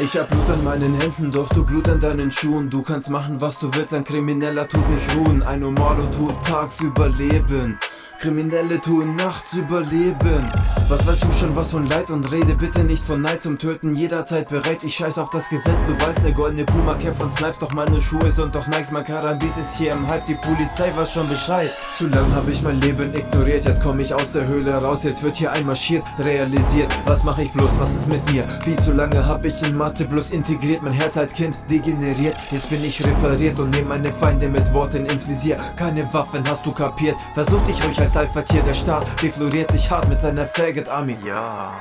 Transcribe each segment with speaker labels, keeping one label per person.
Speaker 1: Ich hab Blut an meinen Händen, doch du Blut an deinen Schuhen. Du kannst machen, was du willst, ein Krimineller tut nicht ruhen. Ein Normalo tut tagsüber leben. Kriminelle tun nachts überleben. Was weißt du schon was von Leid und rede bitte nicht von Neid zum Töten. Jederzeit bereit, ich scheiß auf das Gesetz. Du weißt, ne goldene Puma Cap von Snipes, doch meine Schuhe sind doch Nikes. Mein Karambit ist hier im Hype, die Polizei weiß schon Bescheid. Zu lang hab ich mein Leben ignoriert, jetzt komm ich aus der Höhle raus, jetzt wird hier einmarschiert, realisiert. Was mach ich bloß, was ist mit mir? Viel zu lange hab ich in Mathe bloß integriert, mein Herz als Kind degeneriert. Jetzt bin ich repariert und nehm meine Feinde mit Worten ins Visier. Keine Waffen hast du kapiert, versuch dich ruhig Alpha-Tier, der Staat defloriert sich hart mit seiner Faggot-Army.
Speaker 2: Ja.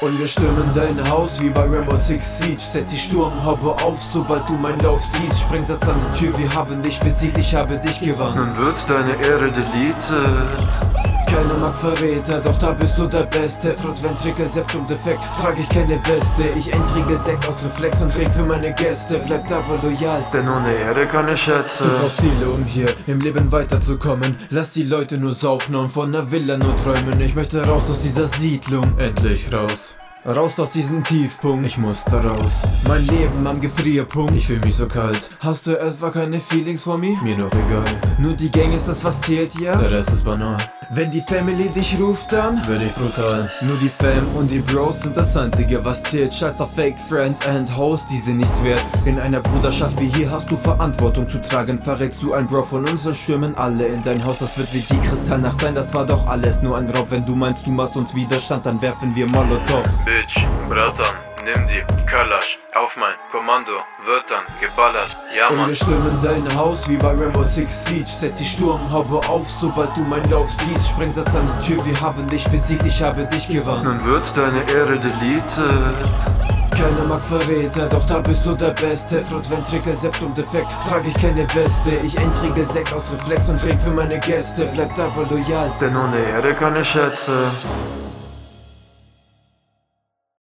Speaker 1: Und wir stürmen dein Haus wie bei Rainbow Six Siege. Setz die Sturmhaube auf, sobald du meinen Lauf siehst. Sprengsatz an die Tür, wir haben dich besiegt, ich habe dich gewarnt.
Speaker 2: Nun wird deine Ehre deleted.
Speaker 1: Keiner mag Verräter, doch da bist du der Beste. Trotz Ventrikel, Septum defekt, trage ich keine Weste. Ich entrige Sekt aus Reflex und trink für meine Gäste. Bleib aber loyal.
Speaker 2: Denn ohne Ehre keine Schätze.
Speaker 1: Du brauchst Ziele, um hier im Leben weiterzukommen. Lass die Leute nur saufen und von der Villa nur träumen. Ich möchte raus aus dieser Siedlung.
Speaker 3: Endlich raus.
Speaker 1: Raus aus diesem Tiefpunkt.
Speaker 3: Ich muss da raus.
Speaker 1: Mein Leben am Gefrierpunkt.
Speaker 3: Ich fühl mich so kalt.
Speaker 1: Hast du etwa keine Feelings for me?
Speaker 3: Mir noch egal.
Speaker 1: Nur die Gang ist das, was zählt, ja?
Speaker 3: Der Rest ist banal.
Speaker 1: Wenn die Family dich ruft, dann
Speaker 3: Bin ich brutal.
Speaker 1: Nur die Fam und die Bros sind das einzige, was zählt. Scheiß auf Fake Friends and Hoes, die sind nichts wert. In einer Bruderschaft wie hier hast du Verantwortung zu tragen. Verrätst du ein Bro von uns, dann stürmen alle in dein Haus. Das wird wie die Kristallnacht sein, das war doch alles nur ein Raub. Wenn du meinst, du machst uns Widerstand, dann werfen wir Molotow.
Speaker 2: Bitch, Bratan, nimm die Kalasch. Auf mein Kommando wird dann geballert. Ja,
Speaker 1: Und wir
Speaker 2: Mann.
Speaker 1: stürmen dein Haus wie bei Rainbow Six Siege. Setz die Sturmhaube auf, sobald du meinen Lauf siehst. Sprengsatz an die Tür, wir haben dich besiegt, ich habe dich gewarnt.
Speaker 2: Nun wird deine Ehre deleted.
Speaker 1: Keiner mag Verräter, doch da bist du der Beste. Trotz Ventrikel, Septum defekt, trage ich keine Weste. Ich entrige Sekt aus Reflex und trink für meine Gäste. Bleibt aber loyal.
Speaker 2: Denn ohne Ehre keine Schätze.